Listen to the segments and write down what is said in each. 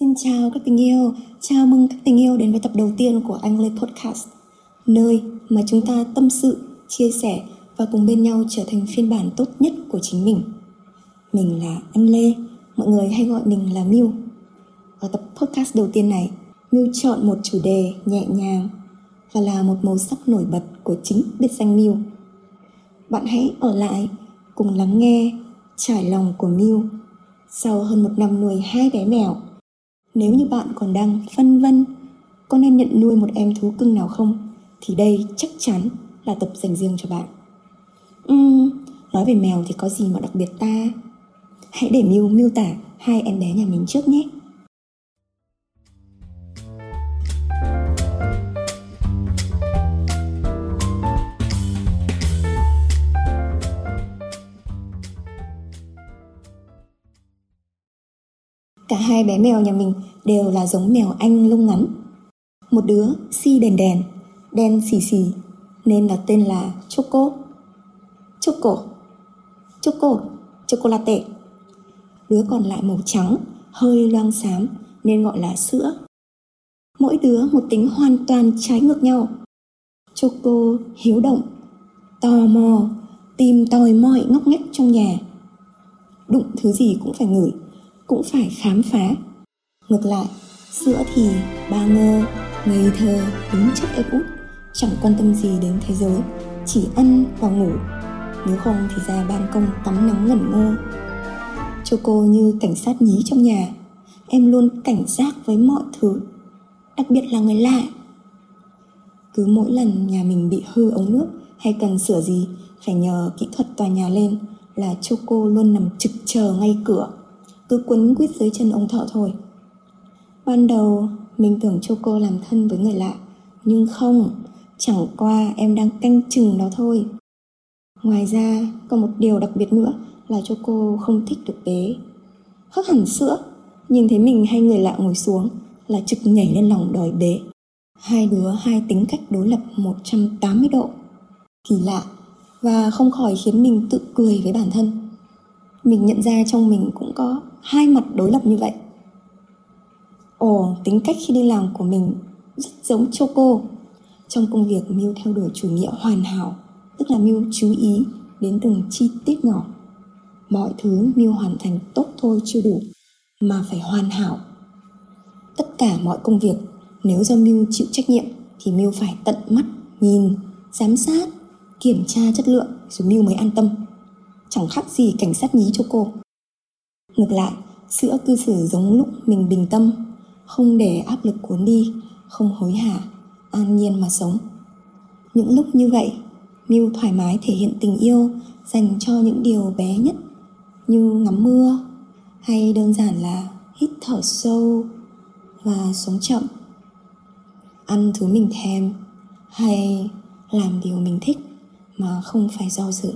Xin chào các tình yêu, chào mừng các tình yêu đến với tập đầu tiên của Anh Lê Podcast Nơi mà chúng ta tâm sự, chia sẻ và cùng bên nhau trở thành phiên bản tốt nhất của chính mình. Mình là Anh Lê, mọi người hay gọi mình là Miu. Ở tập podcast đầu tiên này, Miu chọn một chủ đề nhẹ nhàng và là một màu sắc nổi bật của chính biệt danh Miu. Bạn hãy ở lại cùng lắng nghe trải lòng của Miu sau hơn một năm nuôi hai bé mèo nếu như bạn còn đang phân vân có nên nhận nuôi một em thú cưng nào không thì đây chắc chắn là tập dành riêng cho bạn. Uhm, nói về mèo thì có gì mà đặc biệt ta? Hãy để miêu miêu tả hai em bé nhà mình trước nhé. Cả hai bé mèo nhà mình đều là giống mèo Anh lông ngắn. Một đứa si đèn đèn, đen xì xì, nên là tên là Choco. Choco. Choco, chocolate. Đứa còn lại màu trắng, hơi loang xám nên gọi là sữa. Mỗi đứa một tính hoàn toàn trái ngược nhau. Choco hiếu động, tò mò, tìm tòi mọi ngóc ngách trong nhà. Đụng thứ gì cũng phải ngửi cũng phải khám phá ngược lại, sữa thì ba ngơ, ngây thơ đúng chất ép út. Chẳng quan tâm gì đến thế giới, chỉ ăn và ngủ. Nếu không thì ra ban công tắm nắng ngẩn ngơ. Cho cô như cảnh sát nhí trong nhà. Em luôn cảnh giác với mọi thứ, đặc biệt là người lạ. Cứ mỗi lần nhà mình bị hư ống nước hay cần sửa gì, phải nhờ kỹ thuật tòa nhà lên là Choco luôn nằm trực chờ ngay cửa. Cứ quấn quýt dưới chân ông thợ thôi ban đầu, mình tưởng choco làm thân với người lạ, nhưng không, chẳng qua em đang canh chừng nó thôi. Ngoài ra, còn một điều đặc biệt nữa là choco không thích được bế hấp hẳn sữa, nhìn thấy mình hay người lạ ngồi xuống là trực nhảy lên lòng đòi bế. Hai đứa, hai tính cách đối lập 180 độ. Kỳ lạ và không khỏi khiến mình tự cười với bản thân. Mình nhận ra trong mình cũng có hai mặt đối lập như vậy ồ, tính cách khi đi làm của mình rất giống choco. Trong công việc, Miu theo đuổi chủ nghĩa hoàn hảo, tức là Miu chú ý đến từng chi tiết nhỏ. Mọi thứ Miu hoàn thành tốt thôi chưa đủ, mà phải hoàn hảo. Tất cả mọi công việc, nếu do Miu chịu trách nhiệm, thì Miu phải tận mắt nhìn, giám sát, kiểm tra chất lượng rồi Miu mới an tâm. Chẳng khác gì cảnh sát nhí cho cô ngược lại, sữa cư xử giống lúc mình bình tâm không để áp lực cuốn đi, không hối hả, an nhiên mà sống. Những lúc như vậy, Miu thoải mái thể hiện tình yêu dành cho những điều bé nhất như ngắm mưa, hay đơn giản là hít thở sâu và sống chậm. Ăn thứ mình thèm hay làm điều mình thích mà không phải do dự.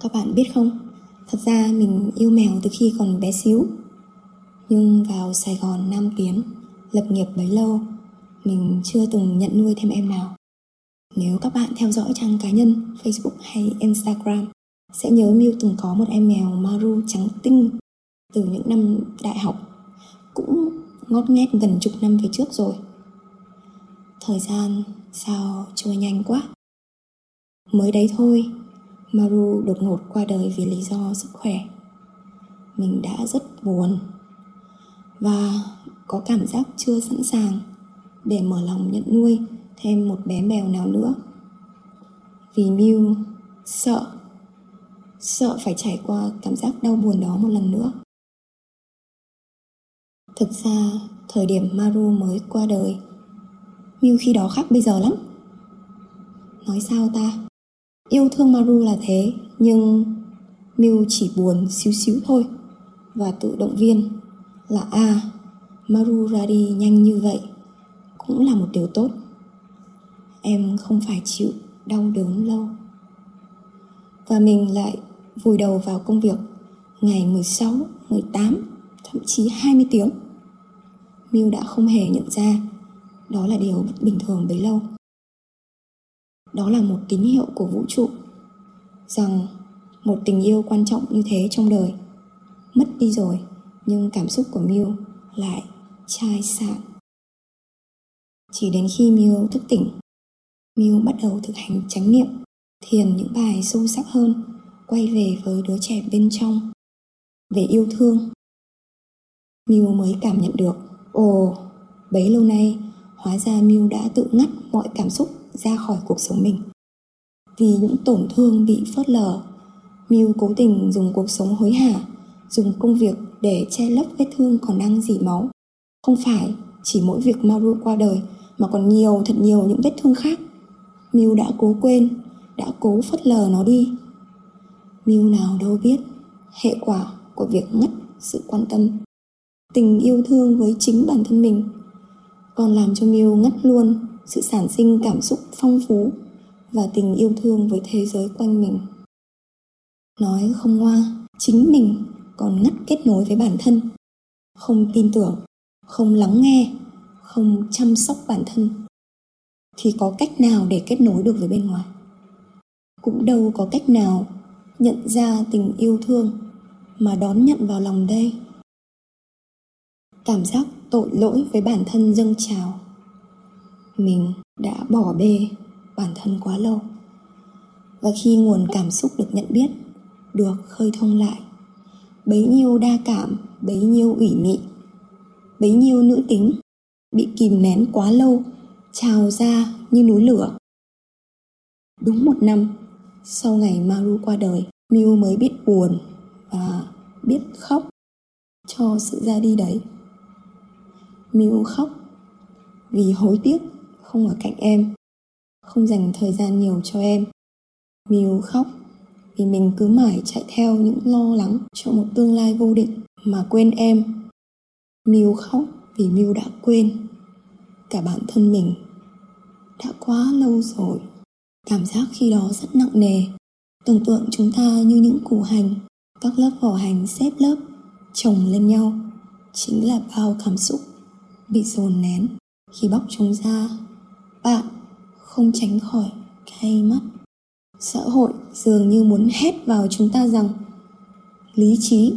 Các bạn biết không, thật ra mình yêu mèo từ khi còn bé xíu. Nhưng vào Sài Gòn Nam Tiến, lập nghiệp bấy lâu, mình chưa từng nhận nuôi thêm em nào. Nếu các bạn theo dõi trang cá nhân Facebook hay Instagram, sẽ nhớ Miu từng có một em mèo Maru trắng tinh từ những năm đại học, cũng ngót nghét gần chục năm về trước rồi. Thời gian sao trôi nhanh quá. Mới đấy thôi, Maru đột ngột qua đời vì lý do sức khỏe. Mình đã rất buồn và có cảm giác chưa sẵn sàng để mở lòng nhận nuôi thêm một bé mèo nào nữa. Vì Miu sợ, sợ phải trải qua cảm giác đau buồn đó một lần nữa. Thực ra, thời điểm Maru mới qua đời, Miu khi đó khác bây giờ lắm. Nói sao ta? Yêu thương Maru là thế Nhưng Miu chỉ buồn xíu xíu thôi Và tự động viên Là à Maru ra đi nhanh như vậy Cũng là một điều tốt Em không phải chịu đau đớn lâu Và mình lại vùi đầu vào công việc Ngày 16, 18 thậm chí 20 tiếng. Miu đã không hề nhận ra đó là điều bất bình thường bấy lâu. Đó là một tín hiệu của vũ trụ rằng một tình yêu quan trọng như thế trong đời mất đi rồi nhưng cảm xúc của Miu lại chai sạn. Chỉ đến khi Miu thức tỉnh, Miu bắt đầu thực hành chánh niệm, thiền những bài sâu sắc hơn, quay về với đứa trẻ bên trong, về yêu thương. Miu mới cảm nhận được, ồ, bấy lâu nay hóa ra Miu đã tự ngắt mọi cảm xúc ra khỏi cuộc sống mình. Vì những tổn thương bị phớt lờ, Miu cố tình dùng cuộc sống hối hả, dùng công việc để che lấp vết thương còn đang dỉ máu. Không phải chỉ mỗi việc Maru qua đời mà còn nhiều thật nhiều những vết thương khác. Miu đã cố quên, đã cố phớt lờ nó đi. Miu nào đâu biết hệ quả của việc mất sự quan tâm, tình yêu thương với chính bản thân mình còn làm cho Miu ngất luôn sự sản sinh cảm xúc phong phú và tình yêu thương với thế giới quanh mình. Nói không ngoa, chính mình còn ngắt kết nối với bản thân, không tin tưởng, không lắng nghe, không chăm sóc bản thân thì có cách nào để kết nối được với bên ngoài? Cũng đâu có cách nào nhận ra tình yêu thương mà đón nhận vào lòng đây. Cảm giác tội lỗi với bản thân dâng trào mình đã bỏ bê bản thân quá lâu. Và khi nguồn cảm xúc được nhận biết, được khơi thông lại, bấy nhiêu đa cảm, bấy nhiêu ủy mị, bấy nhiêu nữ tính bị kìm nén quá lâu, trào ra như núi lửa. Đúng một năm, sau ngày maru qua đời, miu mới biết buồn và biết khóc cho sự ra đi đấy. Miu khóc vì hối tiếc không ở cạnh em, không dành thời gian nhiều cho em. Miu khóc vì mình cứ mãi chạy theo những lo lắng cho một tương lai vô định mà quên em. Miu khóc vì miu đã quên cả bản thân mình. Đã quá lâu rồi, cảm giác khi đó rất nặng nề. Tưởng tượng chúng ta như những củ hành, các lớp vỏ hành xếp lớp chồng lên nhau. Chính là bao cảm xúc bị dồn nén khi bóc chúng ra bạn không tránh khỏi cay mắt. Xã hội dường như muốn hét vào chúng ta rằng lý trí,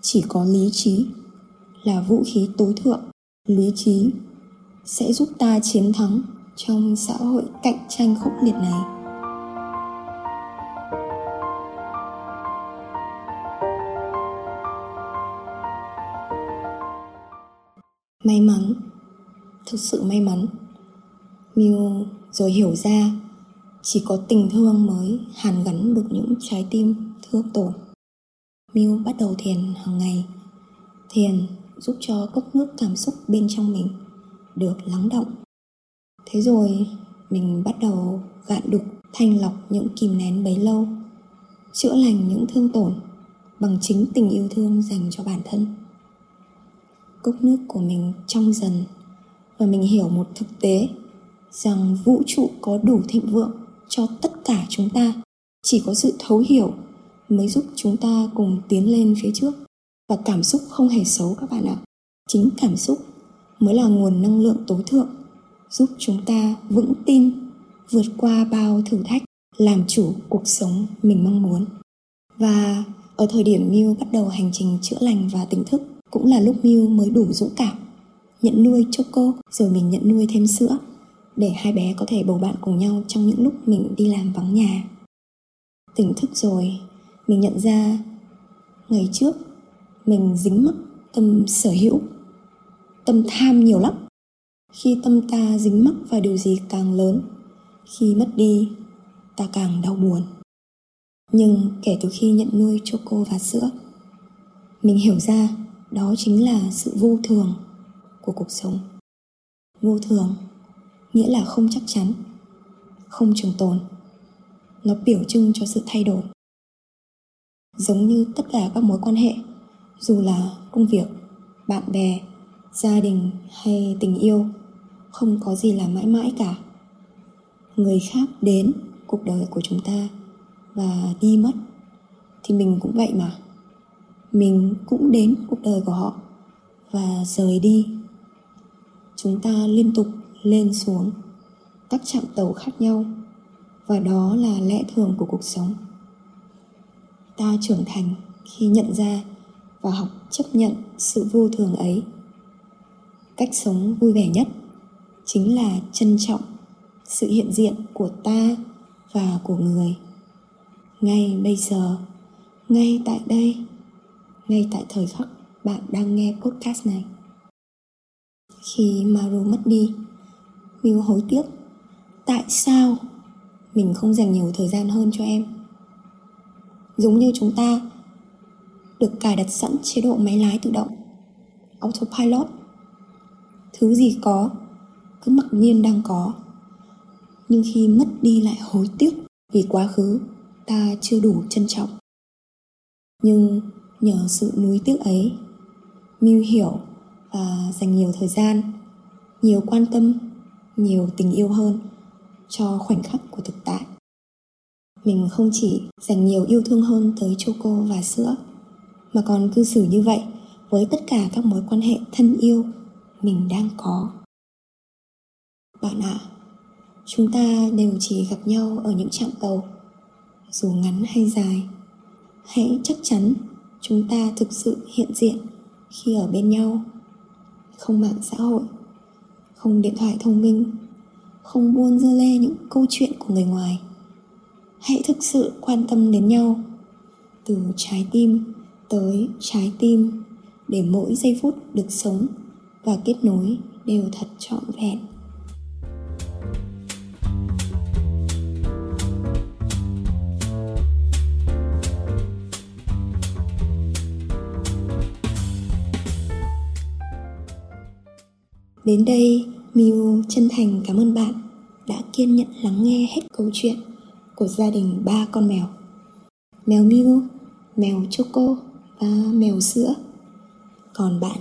chỉ có lý trí là vũ khí tối thượng. Lý trí sẽ giúp ta chiến thắng trong xã hội cạnh tranh khốc liệt này. May mắn, thực sự may mắn. Miu rồi hiểu ra chỉ có tình thương mới hàn gắn được những trái tim thương tổn. Miu bắt đầu thiền hàng ngày. Thiền giúp cho cốc nước cảm xúc bên trong mình được lắng động. Thế rồi mình bắt đầu gạn đục thanh lọc những kìm nén bấy lâu, chữa lành những thương tổn bằng chính tình yêu thương dành cho bản thân. Cốc nước của mình trong dần và mình hiểu một thực tế rằng vũ trụ có đủ thịnh vượng cho tất cả chúng ta. Chỉ có sự thấu hiểu mới giúp chúng ta cùng tiến lên phía trước. Và cảm xúc không hề xấu các bạn ạ. Chính cảm xúc mới là nguồn năng lượng tối thượng, giúp chúng ta vững tin, vượt qua bao thử thách, làm chủ cuộc sống mình mong muốn. Và ở thời điểm Miu bắt đầu hành trình chữa lành và tỉnh thức, cũng là lúc Miu mới đủ dũng cảm nhận nuôi Choco, rồi mình nhận nuôi thêm sữa để hai bé có thể bầu bạn cùng nhau trong những lúc mình đi làm vắng nhà. Tỉnh thức rồi, mình nhận ra ngày trước mình dính mắc tâm sở hữu, tâm tham nhiều lắm. Khi tâm ta dính mắc vào điều gì càng lớn, khi mất đi, ta càng đau buồn. Nhưng kể từ khi nhận nuôi choco và sữa, mình hiểu ra đó chính là sự vô thường của cuộc sống. Vô thường nghĩa là không chắc chắn, không trường tồn. Nó biểu trưng cho sự thay đổi. Giống như tất cả các mối quan hệ, dù là công việc, bạn bè, gia đình hay tình yêu, không có gì là mãi mãi cả. Người khác đến cuộc đời của chúng ta và đi mất, thì mình cũng vậy mà. Mình cũng đến cuộc đời của họ và rời đi. Chúng ta liên tục lên xuống. Các chặng tàu khác nhau, và đó là lẽ thường của cuộc sống. Ta trưởng thành khi nhận ra và học chấp nhận sự vô thường ấy. Cách sống vui vẻ nhất chính là trân trọng sự hiện diện của ta và của người. Ngay bây giờ, ngay tại đây, ngay tại thời khắc bạn đang nghe podcast này. Khi Maru mất đi Miu hối tiếc. Tại sao mình không dành nhiều thời gian hơn cho em? Giống như chúng ta được cài đặt sẵn chế độ máy lái tự động, autopilot. Thứ gì có, cứ mặc nhiên đang có. Nhưng khi mất đi lại hối tiếc vì quá khứ, ta chưa đủ trân trọng. Nhưng nhờ sự nuối tiếc ấy, mưu hiểu và dành nhiều thời gian, nhiều quan tâm nhiều tình yêu hơn cho khoảnh khắc của thực tại. Mình không chỉ dành nhiều yêu thương hơn tới choco và sữa mà còn cư xử như vậy với tất cả các mối quan hệ thân yêu mình đang có. Bạn ạ à, chúng ta đều chỉ gặp nhau ở những trạm tàu dù ngắn hay dài. Hãy chắc chắn chúng ta thực sự hiện diện khi ở bên nhau không mạng xã hội không điện thoại thông minh, không buôn dơ lê những câu chuyện của người ngoài. Hãy thực sự quan tâm đến nhau, từ trái tim tới trái tim, để mỗi giây phút được sống và kết nối đều thật trọn vẹn. Đến đây, Miu chân thành cảm ơn bạn đã kiên nhẫn lắng nghe hết câu chuyện của gia đình ba con mèo. Mèo Miu, mèo Choco và mèo sữa. Còn bạn,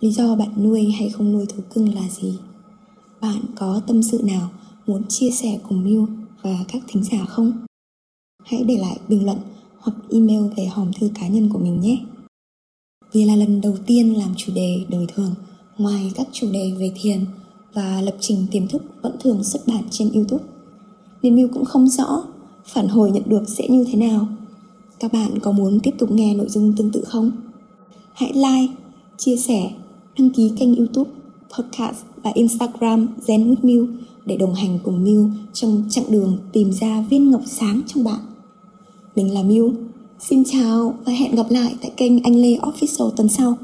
lý do bạn nuôi hay không nuôi thú cưng là gì? Bạn có tâm sự nào muốn chia sẻ cùng Miu và các thính giả không? Hãy để lại bình luận hoặc email về hòm thư cá nhân của mình nhé. Vì là lần đầu tiên làm chủ đề đời thường ngoài các chủ đề về thiền và lập trình tiềm thức vẫn thường xuất bản trên YouTube. Nên Miu cũng không rõ phản hồi nhận được sẽ như thế nào. Các bạn có muốn tiếp tục nghe nội dung tương tự không? Hãy like, chia sẻ, đăng ký kênh YouTube, podcast và Instagram Zen with Miu để đồng hành cùng Miu trong chặng đường tìm ra viên ngọc sáng trong bạn. Mình là Miu. Xin chào và hẹn gặp lại tại kênh Anh Lê Official tuần sau.